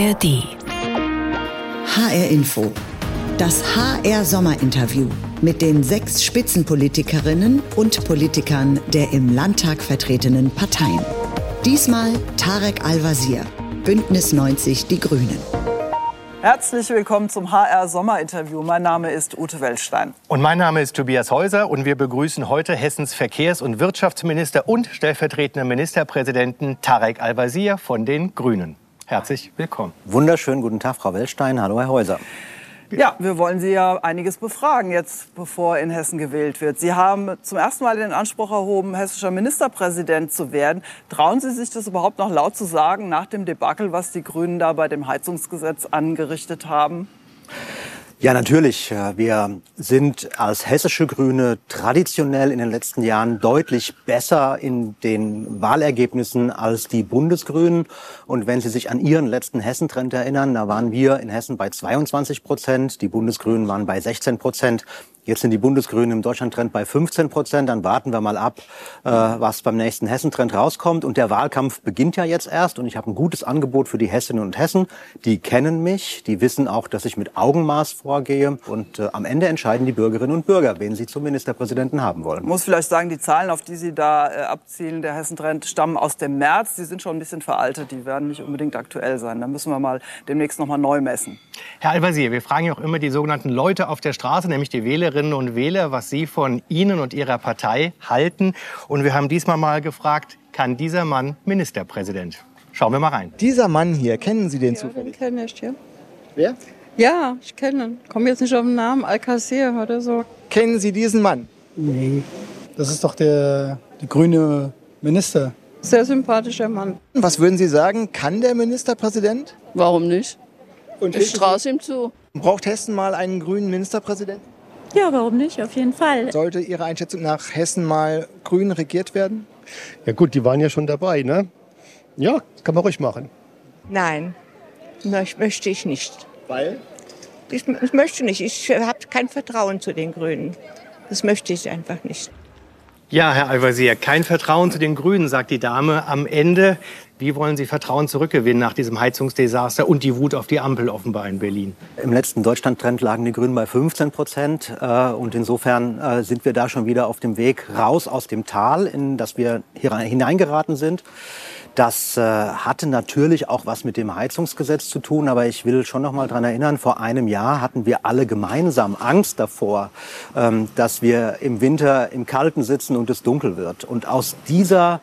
ARD. HR Info. Das HR Sommerinterview mit den sechs Spitzenpolitikerinnen und Politikern der im Landtag vertretenen Parteien. Diesmal Tarek Al-Wazir, Bündnis 90 Die Grünen. Herzlich willkommen zum HR Sommerinterview. Mein Name ist Ute Wellstein. Und mein Name ist Tobias Häuser und wir begrüßen heute Hessens Verkehrs- und Wirtschaftsminister und stellvertretenden Ministerpräsidenten Tarek Al-Wazir von den Grünen. Herzlich willkommen. Wunderschönen guten Tag, Frau Wellstein. Hallo, Herr Häuser. Ja, wir wollen Sie ja einiges befragen jetzt, bevor in Hessen gewählt wird. Sie haben zum ersten Mal den Anspruch erhoben, hessischer Ministerpräsident zu werden. Trauen Sie sich das überhaupt noch laut zu sagen nach dem Debakel, was die Grünen da bei dem Heizungsgesetz angerichtet haben? Ja, natürlich. Wir sind als hessische Grüne traditionell in den letzten Jahren deutlich besser in den Wahlergebnissen als die Bundesgrünen. Und wenn Sie sich an Ihren letzten Hessentrend erinnern, da waren wir in Hessen bei 22 Prozent, die Bundesgrünen waren bei 16 Prozent. Jetzt sind die Bundesgrünen im Deutschlandtrend bei 15 Prozent. Dann warten wir mal ab, äh, was beim nächsten Hessentrend rauskommt. Und der Wahlkampf beginnt ja jetzt erst. Und ich habe ein gutes Angebot für die Hessinnen und Hessen. Die kennen mich, die wissen auch, dass ich mit Augenmaß vorgehe. Und äh, am Ende entscheiden die Bürgerinnen und Bürger, wen sie zum Ministerpräsidenten haben wollen. Ich muss vielleicht sagen, die Zahlen, auf die Sie da äh, abzielen, der Hessentrend, stammen aus dem März. Die sind schon ein bisschen veraltet. Die werden nicht unbedingt aktuell sein. Da müssen wir mal demnächst noch mal neu messen. Herr Al-Wazir, wir fragen ja auch immer die sogenannten Leute auf der Straße, nämlich die Wählerinnen und Wähler, was sie von Ihnen und Ihrer Partei halten. Und wir haben diesmal mal gefragt, kann dieser Mann Ministerpräsident? Schauen wir mal rein. Dieser Mann hier, kennen Sie den Ja, zufällig? den kenne ich, ja. Wer? Ja, ich kenne ihn. Komme jetzt nicht auf den Namen, Alcacer oder so. Kennen Sie diesen Mann? Nee, das ist doch der, der grüne Minister. Sehr sympathischer Mann. Was würden Sie sagen, kann der Ministerpräsident? Warum nicht? Und Ich traue ihm zu. Braucht Hessen mal einen grünen Ministerpräsidenten? Ja, warum nicht? Auf jeden Fall. Sollte Ihrer Einschätzung nach Hessen mal grün regiert werden? Ja gut, die waren ja schon dabei, ne? Ja, kann man ruhig machen. Nein, möch- möchte ich nicht. Weil? Ich, ich möchte nicht. Ich habe kein Vertrauen zu den Grünen. Das möchte ich einfach nicht. Ja, Herr Al-Wazir, kein Vertrauen zu den Grünen, sagt die Dame am Ende. Wie wollen Sie Vertrauen zurückgewinnen nach diesem Heizungsdesaster und die Wut auf die Ampel offenbar in Berlin? Im letzten Deutschlandtrend lagen die Grünen bei 15 Prozent. Äh, und insofern äh, sind wir da schon wieder auf dem Weg raus aus dem Tal, in das wir hier hineingeraten sind. Das äh, hatte natürlich auch was mit dem Heizungsgesetz zu tun, aber ich will schon noch mal dran erinnern, vor einem Jahr hatten wir alle gemeinsam Angst davor, ähm, dass wir im Winter im Kalten sitzen und es dunkel wird. Und aus dieser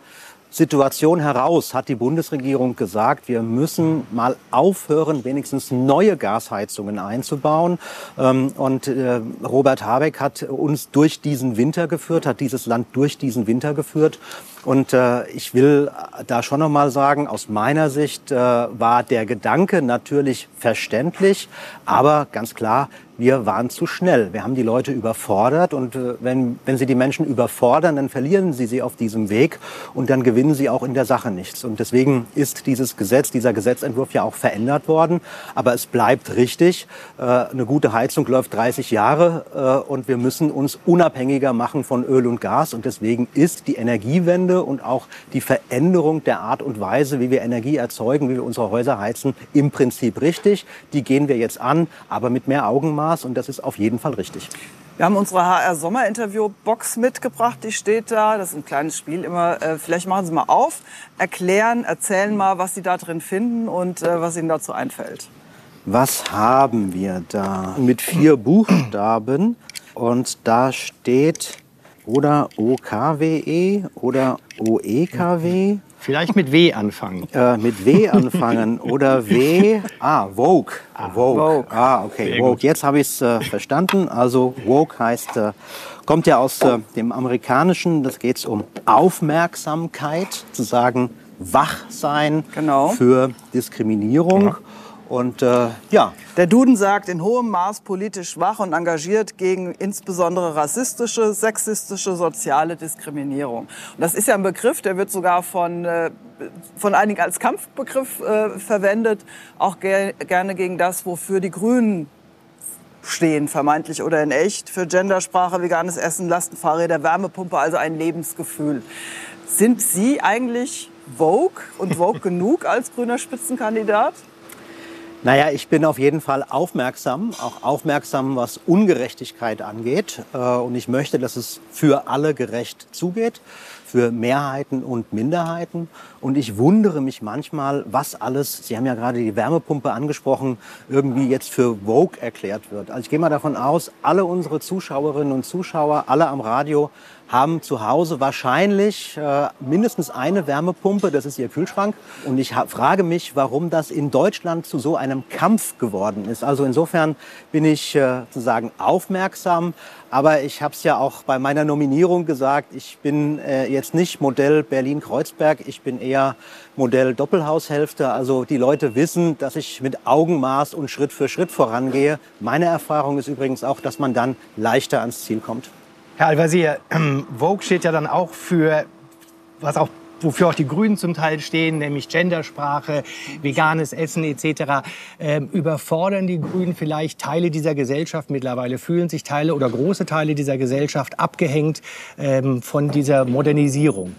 Situation heraus hat die Bundesregierung gesagt, wir müssen mal aufhören, wenigstens neue Gasheizungen einzubauen. Ähm, Und äh, Robert Habeck hat uns durch diesen Winter geführt, hat dieses Land durch diesen Winter geführt. Und äh, ich will da schon noch mal sagen, aus meiner Sicht äh, war der Gedanke natürlich verständlich, aber ganz klar, wir waren zu schnell. Wir haben die Leute überfordert und äh, wenn, wenn Sie die Menschen überfordern, dann verlieren Sie sie auf diesem Weg und dann gewinnen Sie auch in der Sache nichts. Und deswegen ist dieses Gesetz, dieser Gesetzentwurf ja auch verändert worden. Aber es bleibt richtig. Äh, eine gute Heizung läuft 30 Jahre äh, und wir müssen uns unabhängiger machen von Öl und Gas. Und deswegen ist die Energiewende und auch die Veränderung der Art und Weise, wie wir Energie erzeugen, wie wir unsere Häuser heizen, im Prinzip richtig. Die gehen wir jetzt an, aber mit mehr Augenmaß und das ist auf jeden Fall richtig. Wir haben unsere HR Sommerinterview Box mitgebracht, die steht da. Das ist ein kleines Spiel immer. Äh, Vielleicht machen Sie mal auf, erklären, erzählen mal, was Sie da drin finden und äh, was Ihnen dazu einfällt. Was haben wir da? Mit vier Buchstaben und da steht oder OKWE oder OEKW. Vielleicht mit W anfangen. Äh, mit W anfangen oder W. Ah, Vogue. Vogue. Ah, okay. Sehr Vogue. gut. Jetzt habe ich es äh, verstanden. Also Vogue heißt, äh, kommt ja aus äh, dem Amerikanischen. Das geht um Aufmerksamkeit, zu sagen wach sein Genau. für Diskriminierung. Und äh, ja, Der Duden sagt, in hohem Maß politisch schwach und engagiert gegen insbesondere rassistische, sexistische, soziale Diskriminierung. Und das ist ja ein Begriff, der wird sogar von, äh, von einigen als Kampfbegriff äh, verwendet, auch ger gerne gegen das, wofür die Grünen stehen, vermeintlich oder in echt, für Gendersprache, veganes Essen, Lastenfahrräder, Wärmepumpe, also ein Lebensgefühl. Sind Sie eigentlich Vogue und Vogue genug als grüner Spitzenkandidat? Naja, ich bin auf jeden Fall aufmerksam, auch aufmerksam, was Ungerechtigkeit angeht. Äh, und ich möchte, dass es für alle gerecht zugeht für Mehrheiten und Minderheiten. Und ich wundere mich manchmal, was alles, Sie haben ja gerade die Wärmepumpe angesprochen, irgendwie jetzt für Vogue erklärt wird. Also ich gehe mal davon aus, alle unsere Zuschauerinnen und Zuschauer, alle am Radio, haben zu Hause wahrscheinlich äh, mindestens eine Wärmepumpe, das ist ihr Kühlschrank. Und ich frage mich, warum das in Deutschland zu so einem Kampf geworden ist. Also insofern bin ich äh, sozusagen aufmerksam, aber ich habe es ja auch bei meiner Nominierung gesagt, ich bin äh, jetzt nicht Modell Berlin-Kreuzberg, ich bin eher Modell Doppelhaushälfte. Also die Leute wissen, dass ich mit Augenmaß und Schritt für Schritt vorangehe. Meine Erfahrung ist übrigens auch, dass man dann leichter ans Ziel kommt. Herr Al-Wazir, Vogue steht ja dann auch für, was auch wofür auch die Grünen zum Teil stehen, nämlich Gendersprache, veganes Essen etc. Ähm, überfordern die Grünen vielleicht Teile dieser Gesellschaft mittlerweile? Fühlen sich Teile oder große Teile dieser Gesellschaft abgehängt ähm, von dieser Modernisierung?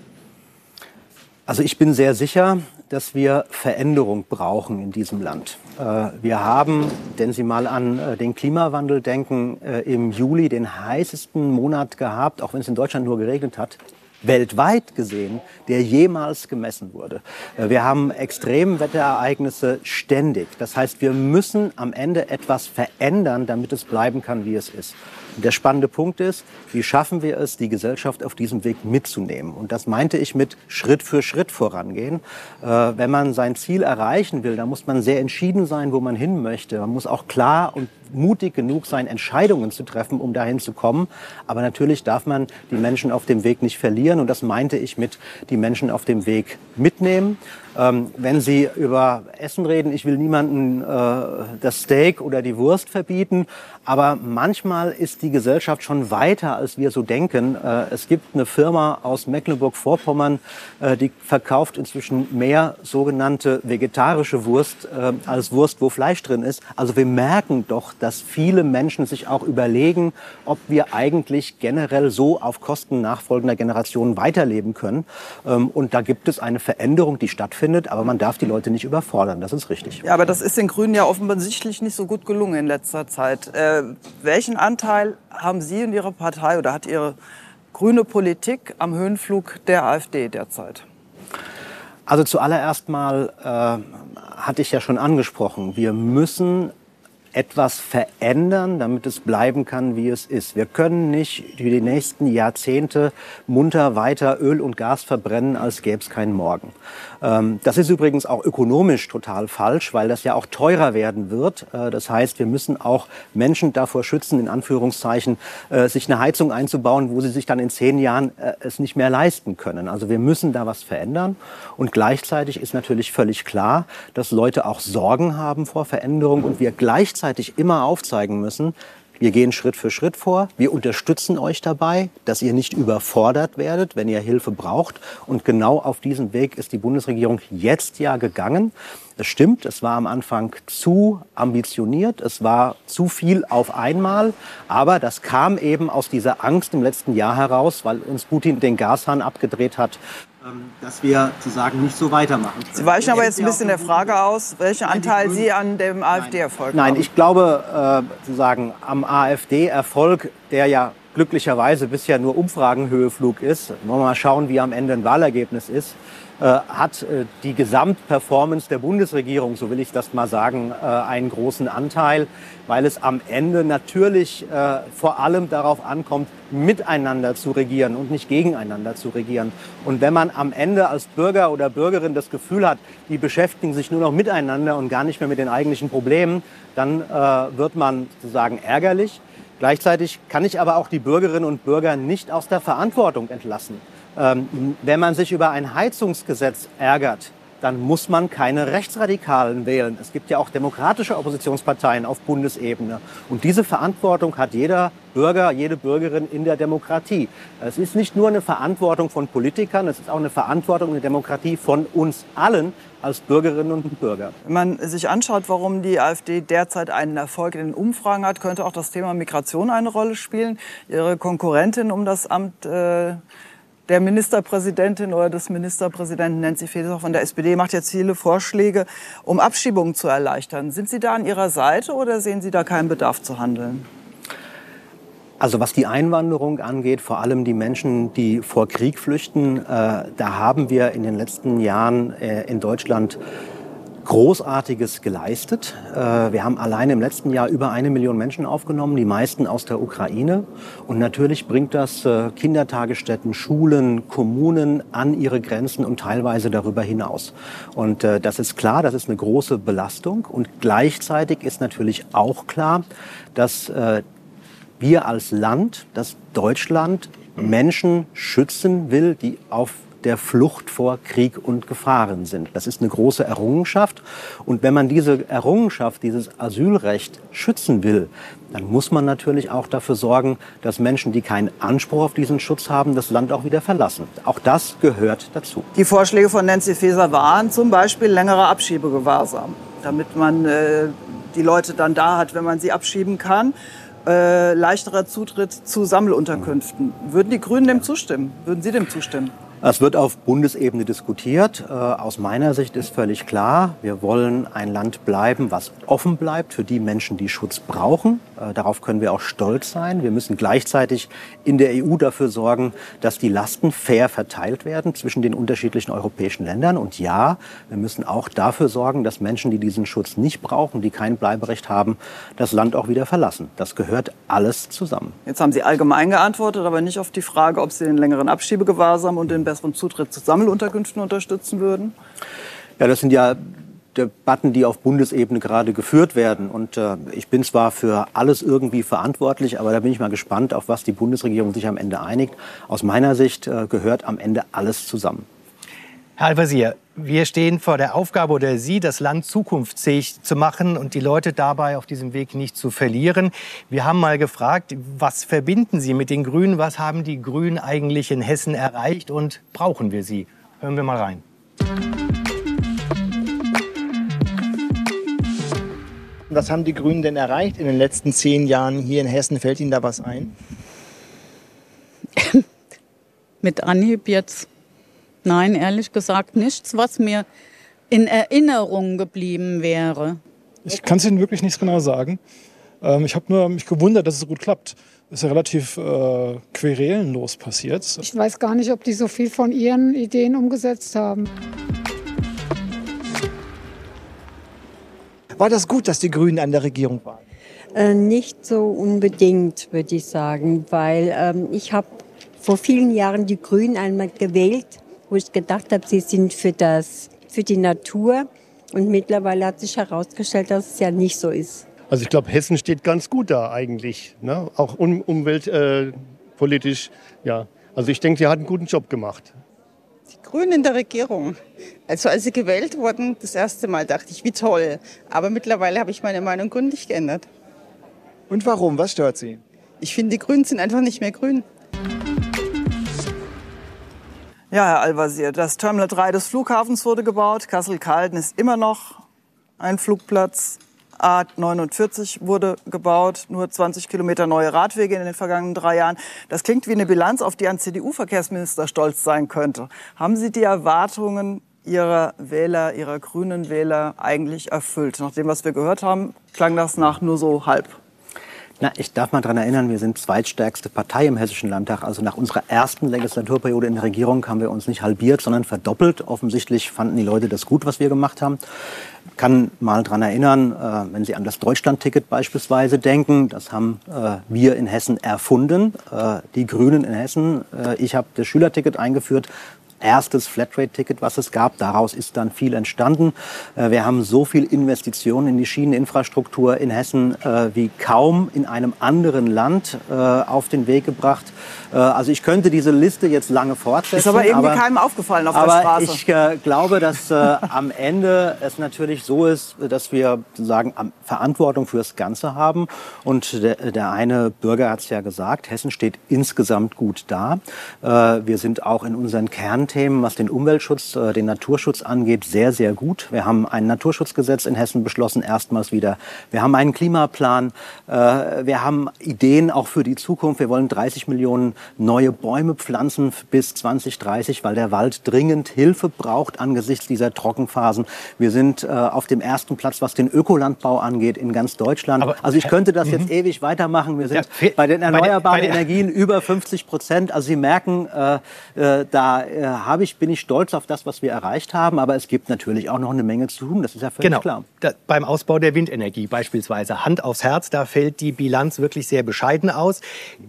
Also ich bin sehr sicher, dass wir Veränderung brauchen in diesem Land. Äh, wir haben, wenn Sie mal an äh, den Klimawandel denken, äh, im Juli den heißesten Monat gehabt, auch wenn es in Deutschland nur geregnet hat, weltweit gesehen, der jemals gemessen wurde. Wir haben Extremwetterereignisse ständig. Das heißt, wir müssen am Ende etwas verändern, damit es bleiben kann, wie es ist. Der spannende Punkt ist, wie schaffen wir es, die Gesellschaft auf diesem Weg mitzunehmen? Und das meinte ich mit Schritt für Schritt vorangehen. Äh, wenn man sein Ziel erreichen will, dann muss man sehr entschieden sein, wo man hin möchte. Man muss auch klar und mutig genug sein, Entscheidungen zu treffen, um dahin zu kommen. Aber natürlich darf man die Menschen auf dem Weg nicht verlieren. Und das meinte ich mit die Menschen auf dem Weg mitnehmen. Ähm, wenn Sie über Essen reden, ich will niemanden äh, das Steak oder die Wurst verbieten, aber manchmal ist die Gesellschaft schon weiter, als wir so denken. Äh, es gibt eine Firma aus Mecklenburg-Vorpommern, äh, die verkauft inzwischen mehr sogenannte vegetarische Wurst äh, als Wurst, wo Fleisch drin ist. Also wir merken doch, dass viele Menschen sich auch überlegen, ob wir eigentlich generell so auf Kosten nachfolgender Generationen weiterleben können. Ähm, und da gibt es eine Veränderung, die stattfindet aber man darf die Leute nicht überfordern. Das ist richtig. Ja, aber das ist den Grünen ja offensichtlich nicht so gut gelungen in letzter Zeit. Äh, welchen Anteil haben Sie und Ihre Partei oder hat Ihre grüne Politik am Höhenflug der AfD derzeit? Also zuallererst mal äh, hatte ich ja schon angesprochen, wir müssen etwas verändern, damit es bleiben kann, wie es ist. Wir können nicht die nächsten Jahrzehnte munter weiter Öl und Gas verbrennen, als gäbe es keinen Morgen. Ähm, das ist übrigens auch ökonomisch total falsch, weil das ja auch teurer werden wird. Äh, das heißt, wir müssen auch Menschen davor schützen, in Anführungszeichen, äh, sich eine Heizung einzubauen, wo sie sich dann in zehn Jahren äh, es nicht mehr leisten können. Also wir müssen da was verändern. Und gleichzeitig ist natürlich völlig klar, dass Leute auch Sorgen haben vor Veränderung und wir gleichzeitig immer aufzeigen müssen, wir gehen Schritt für Schritt vor. Wir unterstützen euch dabei, dass ihr nicht überfordert werdet, wenn ihr Hilfe braucht. Und genau auf diesem Weg ist die Bundesregierung jetzt ja gegangen. Es stimmt, es war am Anfang zu ambitioniert, es war zu viel auf einmal, aber das kam eben aus dieser Angst im letzten Jahr heraus, weil uns Putin den Gashahn abgedreht hat dass wir sozusagen nicht so weitermachen. Sie weichen aber jetzt ein bisschen der Frage aus, welchen Anteil Sie an dem AfD-Erfolg haben. Nein, ich glaube äh, sozusagen am AfD-Erfolg, der ja glücklicherweise bisher nur Umfragenhöheflug ist, wollen wir mal schauen, wie am Ende ein Wahlergebnis ist, hat äh, die Gesamtperformance der Bundesregierung, so will ich das mal sagen, äh, einen großen Anteil, weil es am Ende natürlich vor allem darauf ankommt, miteinander zu regieren und nicht gegeneinander zu regieren. Und wenn man am Ende als Bürger oder Bürgerin das Gefühl hat, die beschäftigen sich nur noch miteinander und gar nicht mehr mit den eigentlichen Problemen, dann wird man sozusagen ärgerlich. Gleichzeitig kann ich aber auch die Bürgerinnen und Bürger nicht aus der Verantwortung entlassen. Ähm, wenn man sich über ein Heizungsgesetz ärgert, dann muss man keine Rechtsradikalen wählen. Es gibt ja auch demokratische Oppositionsparteien auf Bundesebene. Und diese Verantwortung hat jeder Bürger, jede Bürgerin in der Demokratie. Es ist nicht nur eine Verantwortung von Politikern, es ist auch eine Verantwortung in der Demokratie von uns allen als Bürgerinnen und Bürger. Wenn man sich anschaut, warum die AfD derzeit einen Erfolg in den Umfragen hat, könnte auch das Thema Migration eine Rolle spielen. Ihre Konkurrentin um das Amt äh der Ministerpräsidentin oder des Ministerpräsidenten Nancy Faeser von der SPD macht jetzt viele Vorschläge, um Abschiebungen zu erleichtern. Sind Sie da an Ihrer Seite oder sehen Sie da keinen Bedarf zu handeln? Also was die Einwanderung angeht, vor allem die Menschen, die vor Krieg flüchten, äh, da haben wir in den letzten Jahren äh, in Deutschland Großartiges geleistet. Äh, wir haben allein im letzten Jahr über eine Million Menschen aufgenommen, die meisten aus der Ukraine. Und natürlich bringt das äh, Kindertagesstätten, Schulen, Kommunen an ihre Grenzen und teilweise darüber hinaus. Und äh, das ist klar, das ist eine große Belastung. Und gleichzeitig ist natürlich auch klar, dass wir als Land, dass Deutschland Menschen schützen will, die auf der Flucht vor Krieg und Gefahren sind. Das ist eine große Errungenschaft. Und wenn man diese Errungenschaft, dieses Asylrecht schützen will, dann muss man natürlich auch dafür sorgen, dass Menschen, die keinen Anspruch auf diesen Schutz haben, das Land auch wieder verlassen. Auch das gehört dazu. Die Vorschläge von Nancy Faeser waren zum Beispiel längerer Abschiebegewahrsam, damit man äh, die Leute dann da hat, wenn man sie abschieben kann. Äh, leichterer Zutritt zu Sammelunterkünften. Würden die Grünen dem zustimmen? Würden Sie dem zustimmen? Es wird auf Bundesebene diskutiert. Äh, aus meiner Sicht ist völlig klar, wir wollen ein Land bleiben, was offen bleibt für die Menschen, die Schutz brauchen. Äh, darauf können wir auch stolz sein. Wir müssen gleichzeitig in der EU dafür sorgen, dass die Lasten fair verteilt werden zwischen den unterschiedlichen europäischen Ländern. Und ja, wir müssen auch dafür sorgen, dass Menschen, die diesen Schutz nicht brauchen, die kein Bleiberecht haben, das Land auch wieder verlassen. Das gehört alles zusammen. Jetzt haben Sie allgemein geantwortet, aber nicht auf die Frage, ob Sie den längeren Abschiebegewahrsam und den besseren Zutritt zu Sammelunterkünften unterstützen würden? Ja, das sind ja Debatten, die auf Bundesebene gerade geführt werden. Und äh, ich bin zwar für alles irgendwie verantwortlich, aber da bin ich mal gespannt, auf was die Bundesregierung sich am Ende einigt. Aus meiner Sicht äh, gehört am Ende alles zusammen. Herr Al-Wazir, wir stehen vor der Aufgabe oder Sie, das Land zukunftsfähig zu machen und die Leute dabei auf diesem Weg nicht zu verlieren. Wir haben mal gefragt, was verbinden Sie mit den Grünen? Was haben die Grünen eigentlich in Hessen erreicht und brauchen wir sie? Hören wir mal rein. Was haben die Grünen denn erreicht in den letzten zehn Jahren hier in Hessen? Fällt Ihnen da was ein? mit Anhieb jetzt Nein, ehrlich gesagt nichts, was mir in Erinnerung geblieben wäre. Ich kann es Ihnen wirklich nicht genau sagen. Ähm, ich habe nur mich gewundert, dass es so gut klappt. Das ist ja relativ äh, querelenlos passiert. Ich weiß gar nicht, ob die so viel von ihren Ideen umgesetzt haben. War das gut, dass die Grünen an der Regierung waren? Äh, nicht so unbedingt, würde ich sagen, weil ähm, ich habe vor vielen Jahren die Grünen einmal gewählt wo ich gedacht habe, sie sind für, das, für die Natur. Und mittlerweile hat sich herausgestellt, dass es ja nicht so ist. Also ich glaube, Hessen steht ganz gut da eigentlich, ne? auch um, umweltpolitisch. Äh, ja. Also ich denke, sie hat einen guten Job gemacht. Die Grünen in der Regierung. Also als sie gewählt wurden, das erste Mal dachte ich, wie toll. Aber mittlerweile habe ich meine Meinung gründlich geändert. Und warum? Was stört Sie? Ich finde, die Grünen sind einfach nicht mehr grün. Ja, Herr Al-Wazir, das Terminal 3 des Flughafens wurde gebaut. Kassel-Calden ist immer noch ein Flugplatz. A49 wurde gebaut, nur 20 Kilometer neue Radwege in den vergangenen drei Jahren. Das klingt wie eine Bilanz, auf die ein CDU-Verkehrsminister stolz sein könnte. Haben Sie die Erwartungen Ihrer Wähler, Ihrer grünen Wähler eigentlich erfüllt? Nach dem, was wir gehört haben, klang das nach nur so halb. Na, ich darf mal daran erinnern, wir sind zweitstärkste Partei im Hessischen Landtag. Also nach unserer ersten Legislaturperiode in der Regierung haben wir uns nicht halbiert, sondern verdoppelt. Offensichtlich fanden die Leute das gut, was wir gemacht haben. Kann mal daran erinnern, äh, wenn Sie an das Deutschlandticket beispielsweise denken, das haben äh, wir in Hessen erfunden, äh, die Grünen in Hessen. Ich habe das Schülerticket eingeführt erstes Flatrate-Ticket, was es gab. Daraus ist dann viel entstanden. Äh, wir haben so viel Investitionen in die Schieneninfrastruktur in Hessen äh, wie kaum in einem anderen Land äh, auf den Weg gebracht. Also ich könnte diese Liste jetzt lange fortsetzen. Ist aber irgendwie aber, keinem aufgefallen auf aber der Straße. Ich äh, glaube, dass äh, am Ende es natürlich so ist, dass wir sozusagen Verantwortung fürs Ganze haben. Und der, der eine Bürger hat es ja gesagt, Hessen steht insgesamt gut da. Äh, wir sind auch in unseren Kern Themen, was den Umweltschutz, äh, den Naturschutz angeht, sehr, sehr gut. Wir haben ein Naturschutzgesetz in Hessen beschlossen, erstmals wieder. Wir haben einen Klimaplan. Äh, wir haben Ideen auch für die Zukunft. Wir wollen 30 Millionen neue Bäume pflanzen bis 2030, weil der Wald dringend Hilfe braucht angesichts dieser Trockenphasen. Wir sind äh, auf dem ersten Platz, was den Ökolandbau angeht, in ganz Deutschland. Aber, also ich könnte das mhm. jetzt ewig weitermachen. Wir sind Ja, bei den bei der- erneuerbaren bei der- Energien über 50 Prozent. Also Sie merken, äh, äh, da äh, habe ich, bin ich stolz auf das, was wir erreicht haben. Aber es gibt natürlich auch noch eine Menge zu tun. Das ist ja völlig Genau. klar. Da, beim Ausbau der Windenergie beispielsweise. Hand aufs Herz, da fällt die Bilanz wirklich sehr bescheiden aus.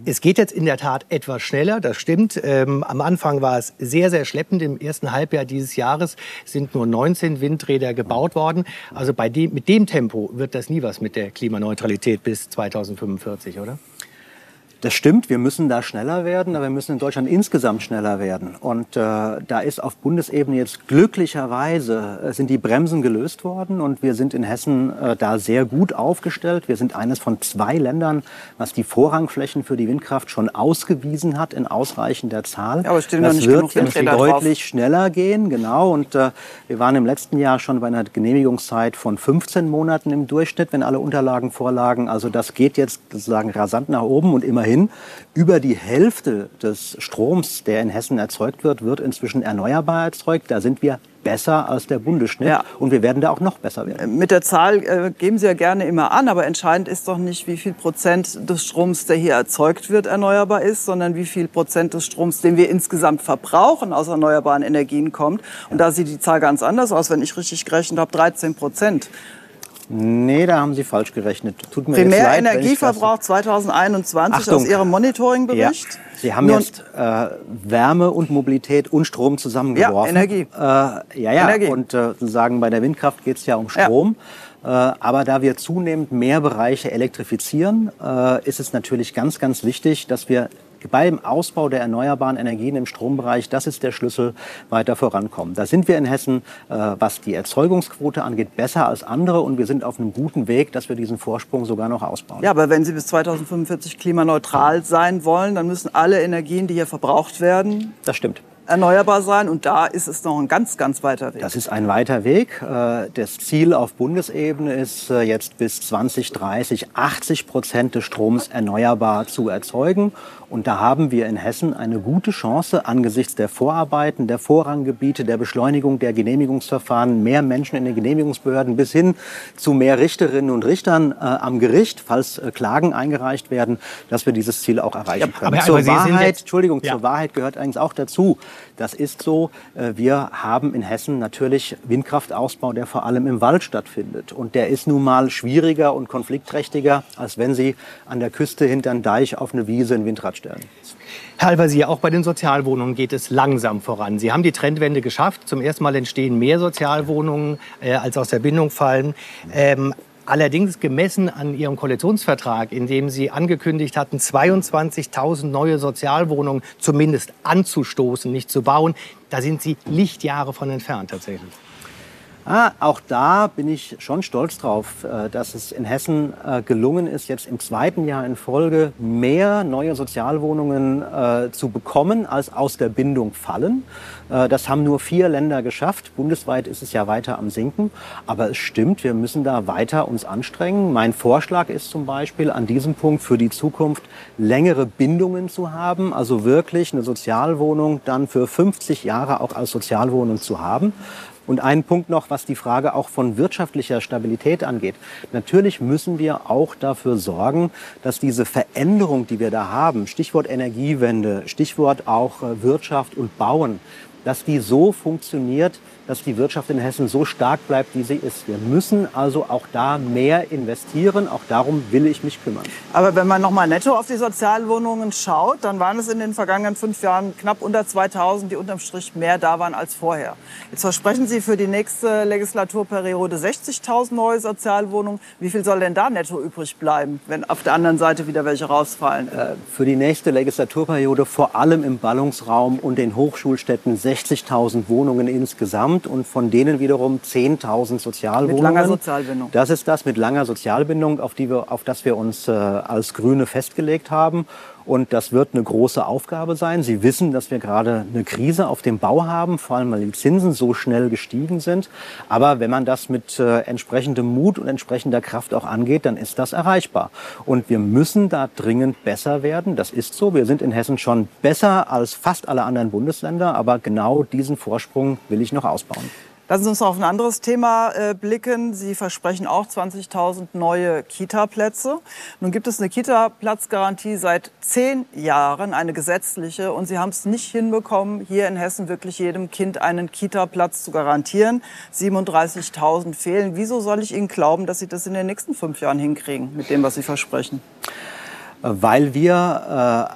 Es geht jetzt in der Tat etwas schneller, das stimmt. Ähm, am Anfang war es sehr, sehr schleppend. Im ersten Halbjahr dieses Jahres sind nur 19 Windräder gebaut worden. Also bei dem, mit dem Tempo wird das nie was mit der Klimaneutralität bis 2045, oder? Das stimmt, wir müssen da schneller werden, aber wir müssen in Deutschland insgesamt schneller werden. Und äh, da ist auf Bundesebene jetzt glücklicherweise äh, sind die Bremsen gelöst worden und wir sind in Hessen äh, da sehr gut aufgestellt. Wir sind eines von zwei Ländern, was die Vorrangflächen für die Windkraft schon ausgewiesen hat in ausreichender Zahl. Ja, aber es stehen noch das nicht wird genug jetzt Windräder drauf. deutlich schneller gehen, genau. Und äh, wir waren im letzten Jahr schon bei einer Genehmigungszeit von 15 Monaten im Durchschnitt, wenn alle Unterlagen vorlagen. Also das geht jetzt sozusagen rasant nach oben und immerhin über die Hälfte des Stroms, der in Hessen erzeugt wird, wird inzwischen erneuerbar erzeugt. Da sind wir besser als der Bundesschnitt und wir werden da auch noch besser werden. Mit der Zahl äh, geben Sie ja gerne immer an, aber entscheidend ist doch nicht, wie viel Prozent des Stroms, der hier erzeugt wird, erneuerbar ist, sondern wie viel Prozent des Stroms, den wir insgesamt verbrauchen, aus erneuerbaren Energien kommt. Und da sieht die Zahl ganz anders aus, wenn ich richtig gerechnet habe, 13 Prozent. Nee, da haben Sie falsch gerechnet. Tut mir jetzt leid, Primärenergieverbrauch 2021 Achtung. aus Ihrem Monitoringbericht. Ja. Sie haben Nur- jetzt äh, Wärme und Mobilität und Strom zusammengeworfen. Ja, Energie. Äh, ja, ja. Energie. Und äh, sozusagen bei der Windkraft geht es ja um Strom. Äh, aber da wir zunehmend mehr Bereiche elektrifizieren, äh, ist es natürlich ganz, ganz wichtig, dass wir beim Ausbau der erneuerbaren Energien im Strombereich, das ist der Schlüssel, weiter vorankommen. Da sind wir in Hessen, äh, was die Erzeugungsquote angeht, besser als andere und wir sind auf einem guten Weg, dass wir diesen Vorsprung sogar noch ausbauen. Ja, aber wenn Sie bis 2045 klimaneutral sein wollen, dann müssen alle Energien, die hier verbraucht werden, Das stimmt. Erneuerbar sein. Und da ist es noch ein ganz, ganz weiter Weg. Das ist ein weiter Weg. Äh, Das Ziel auf Bundesebene ist äh, jetzt bis 2030 80 Prozent des Stroms erneuerbar zu erzeugen. Und da haben wir in Hessen eine gute Chance angesichts der Vorarbeiten, der Vorranggebiete, der Beschleunigung der Genehmigungsverfahren, mehr Menschen in den Genehmigungsbehörden bis hin zu mehr Richterinnen und Richtern äh, am Gericht, falls äh, Klagen eingereicht werden, dass wir dieses Ziel auch erreichen können. aber Zur Wahrheit, jetzt- Entschuldigung, Ja. zur Wahrheit gehört eigentlich auch dazu. Das ist so. äh, Wir haben in Hessen natürlich Windkraftausbau, der vor allem im Wald stattfindet. Und der ist nun mal schwieriger und konfliktträchtiger, als wenn Sie an der Küste hinter Deich auf eine Wiese ein Windrad stellen. Herr Al-Wazir, auch bei den Sozialwohnungen geht es langsam voran. Sie haben die Trendwende geschafft. Zum ersten Mal entstehen mehr Sozialwohnungen, äh, als aus der Bindung fallen. Ähm, allerdings gemessen an Ihrem Koalitionsvertrag, in dem Sie angekündigt hatten, 22.000 neue Sozialwohnungen zumindest anzustoßen, nicht zu bauen, da sind Sie Lichtjahre von entfernt tatsächlich. Ah, auch da bin ich schon stolz drauf, äh, dass es in Hessen äh, gelungen ist, jetzt im zweiten Jahr in Folge mehr neue Sozialwohnungen äh, zu bekommen, als aus der Bindung fallen. Das haben nur vier Länder geschafft. Bundesweit ist es ja weiter am Sinken. Aber es stimmt, wir müssen da weiter uns anstrengen. Mein Vorschlag ist zum Beispiel an diesem Punkt für die Zukunft längere Bindungen zu haben, also wirklich eine Sozialwohnung dann für 50 Jahre auch als Sozialwohnung zu haben. Und einen Punkt noch, was die Frage auch von wirtschaftlicher Stabilität angeht. Natürlich müssen wir auch dafür sorgen, dass diese Veränderung, die wir da haben, Stichwort Energiewende, Stichwort auch äh, Wirtschaft und Bauen, dass die so funktioniert, dass die Wirtschaft in Hessen so stark bleibt, wie sie ist. Wir müssen also auch da mehr investieren. Auch darum will ich mich kümmern. Aber wenn man noch mal netto auf die Sozialwohnungen schaut, dann waren es in den vergangenen fünf Jahren knapp unter 2000, die unterm Strich mehr da waren als vorher. Jetzt versprechen Sie für die nächste Legislaturperiode 60.000 neue Sozialwohnungen. Wie viel soll denn da netto übrig bleiben, wenn auf der anderen Seite wieder welche rausfallen? Äh, Für die nächste Legislaturperiode vor allem im Ballungsraum und den Hochschulstädten 60.000 Wohnungen insgesamt und von denen wiederum 10.000 Sozialwohnungen. Mit langer Sozialbindung. Das ist das mit langer Sozialbindung, auf, die wir, auf das wir uns äh, als Grüne festgelegt haben. Und das wird eine große Aufgabe sein. Sie wissen, dass wir gerade eine Krise auf dem Bau haben, vor allem weil die Zinsen so schnell gestiegen sind. Aber wenn man das mit äh, entsprechendem Mut und entsprechender Kraft auch angeht, dann ist das erreichbar. Und wir müssen da dringend besser werden. Das ist so. Wir sind in Hessen schon besser als fast alle anderen Bundesländer. Aber genau diesen Vorsprung will ich noch ausbauen. Lassen Sie uns noch auf ein anderes Thema äh, blicken. Sie versprechen auch 20.000 neue Kita-Plätze. Nun gibt es eine Kita-Platzgarantie seit zehn Jahren, eine gesetzliche. Und Sie haben es nicht hinbekommen, hier in Hessen wirklich jedem Kind einen Kita-Platz zu garantieren. 37.000 fehlen. Wieso soll ich Ihnen glauben, dass Sie das in den nächsten fünf Jahren hinkriegen mit dem, was Sie versprechen? Weil wir äh,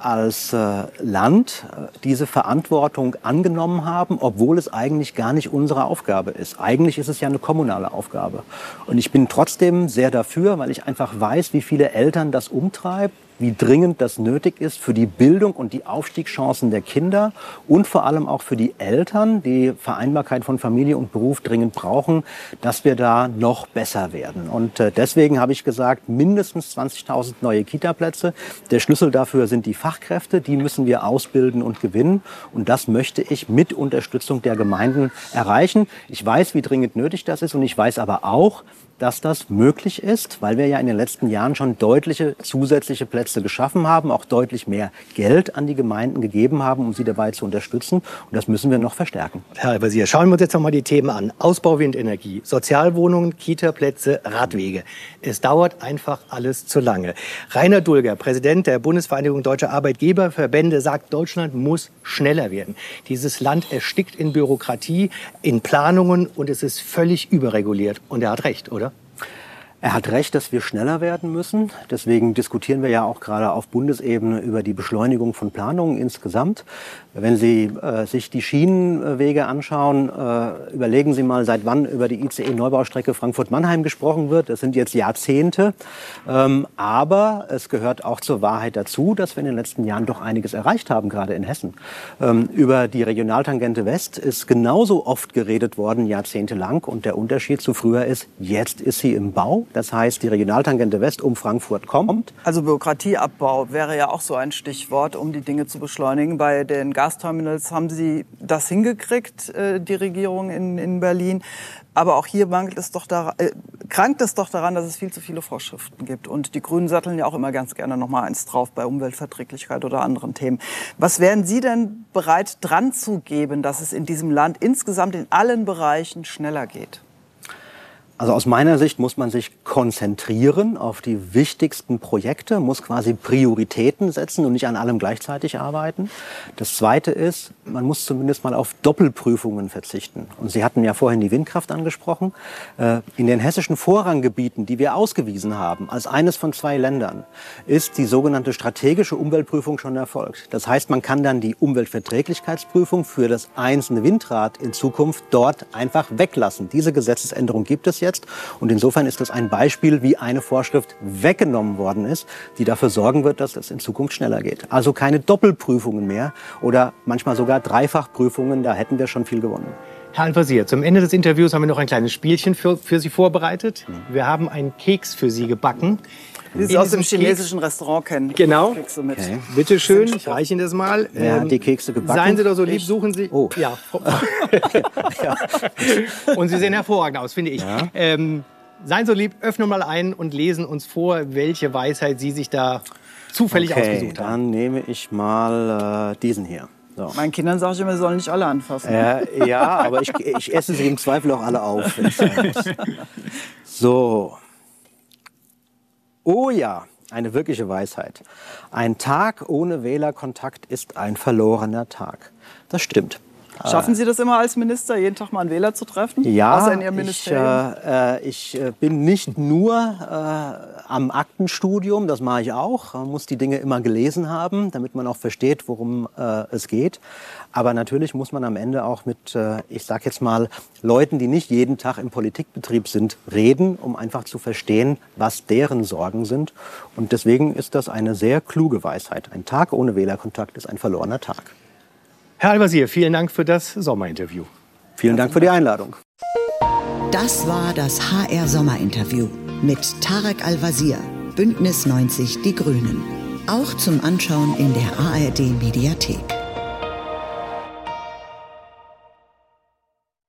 als äh, Land äh, diese Verantwortung angenommen haben, obwohl es eigentlich gar nicht unsere Aufgabe ist. Eigentlich ist es ja eine kommunale Aufgabe. Und ich bin trotzdem sehr dafür, weil ich einfach weiß, wie viele Eltern das umtreibt, wie dringend das nötig ist für die Bildung und die Aufstiegschancen der Kinder und vor allem auch für die Eltern, die Vereinbarkeit von Familie und Beruf dringend brauchen, dass wir da noch besser werden. Und äh, deswegen habe ich gesagt, mindestens 20.000 neue Kitaplätze. Der Schlüssel dafür sind die Fachkräfte, die müssen wir ausbilden und gewinnen. Und das möchte ich mit Unterstützung der Gemeinden erreichen. Ich weiß, wie dringend nötig das ist und ich weiß aber auch, dass das möglich ist, weil wir ja in den letzten Jahren schon deutliche zusätzliche Plätze geschaffen haben, auch deutlich mehr Geld an die Gemeinden gegeben haben, um sie dabei zu unterstützen. Und das müssen wir noch verstärken. Herr Albasier, schauen wir uns jetzt noch mal die Themen an. Ausbau Windenergie, Sozialwohnungen, Kita-Plätze, Radwege. Es dauert einfach alles zu lange. Rainer Dulger, Präsident der Bundesvereinigung Deutscher Arbeitgeberverbände, sagt, Deutschland muss schneller werden. Dieses Land erstickt in Bürokratie, in Planungen und es ist völlig überreguliert. Und er hat recht, oder? Er hat recht, dass wir schneller werden müssen. Deswegen diskutieren wir ja auch gerade auf Bundesebene über die Beschleunigung von Planungen insgesamt. Wenn Sie äh, sich die Schienenwege anschauen, äh, überlegen Sie mal, seit wann über die ICE-Neubaustrecke Frankfurt-Mannheim gesprochen wird. Das sind jetzt Jahrzehnte. Ähm, aber es gehört auch zur Wahrheit dazu, dass wir in den letzten Jahren doch einiges erreicht haben, gerade in Hessen. Ähm, über die Regionaltangente West ist genauso oft geredet worden, jahrzehntelang. Und der Unterschied zu früher ist, jetzt ist sie im Bau. Das heißt, die Regionaltangente West um Frankfurt kommt. Also Bürokratieabbau wäre ja auch so ein Stichwort, um die Dinge zu beschleunigen. Bei den Gasterminals haben Sie das hingekriegt, äh, die Regierung in, in Berlin. Aber auch hier mangelt es doch daran, äh, krankt es doch daran, dass es viel zu viele Vorschriften gibt. Und die Grünen satteln ja auch immer ganz gerne noch mal eins drauf bei Umweltverträglichkeit oder anderen Themen. Was wären Sie denn bereit dran zu geben, dass es in diesem Land insgesamt in allen Bereichen schneller geht? Also aus meiner Sicht muss man sich konzentrieren auf die wichtigsten Projekte, muss quasi Prioritäten setzen und nicht an allem gleichzeitig arbeiten. Das Zweite ist, man muss zumindest mal auf Doppelprüfungen verzichten. Und Sie hatten ja vorhin die Windkraft angesprochen. Äh, in den hessischen Vorranggebieten, die wir ausgewiesen haben, als eines von zwei Ländern, ist die sogenannte strategische Umweltprüfung schon erfolgt. Das heißt, man kann dann die Umweltverträglichkeitsprüfung für das einzelne Windrad in Zukunft dort einfach weglassen. Diese Gesetzesänderung gibt es jetzt. Und insofern ist das ein Beispiel, wie eine Vorschrift weggenommen worden ist, die dafür sorgen wird, dass es in Zukunft schneller geht. Also keine Doppelprüfungen mehr oder manchmal sogar Dreifachprüfungen. Da hätten wir schon viel gewonnen. Herr Al-Wazir, zum Ende des Interviews haben wir noch ein kleines Spielchen für, für Sie vorbereitet. Wir haben einen Keks für Sie gebacken. Die Sie aus dem chinesischen Keks. Restaurant kennen. Genau. Okay. Bitte schön, ich reiche Ihnen das mal. Wer hat die Kekse gebacken? Seien Sie doch so lieb, suchen Sie. Oh. Ja. ja. Und Sie sehen hervorragend aus, finde ich. Ja. Ähm, seien Sie so lieb, öffnen mal ein und lesen uns vor, welche Weisheit Sie sich da zufällig okay, ausgesucht haben. Dann nehme ich mal äh, diesen hier. So. Meinen Kindern sage ich immer, sie sollen nicht alle anfassen. Äh, ja, aber ich, ich esse sie im Zweifel auch alle auf. so. Oh ja, eine wirkliche Weisheit. Ein Tag ohne Wählerkontakt ist ein verlorener Tag. Das stimmt. Schaffen Sie das immer als Minister, jeden Tag mal einen Wähler zu treffen? Ja, in Ihrem Ministerium? ich, äh, ich äh, bin nicht nur äh, am Aktenstudium, das mache ich auch. Man muss die Dinge immer gelesen haben, damit man auch versteht, worum äh, es geht. Aber natürlich muss man am Ende auch mit, äh, ich sage jetzt mal, Leuten, die nicht jeden Tag im Politikbetrieb sind, reden, um einfach zu verstehen, was deren Sorgen sind. Und deswegen ist das eine sehr kluge Weisheit. Ein Tag ohne Wählerkontakt ist ein verlorener Tag. Herr Al-Wazir, vielen Dank für das Sommerinterview. Vielen Dank für die Einladung. Das war das HR Sommerinterview mit Tarek Al-Wazir, Bündnis 90 Die Grünen. Auch zum Anschauen in der ARD Mediathek.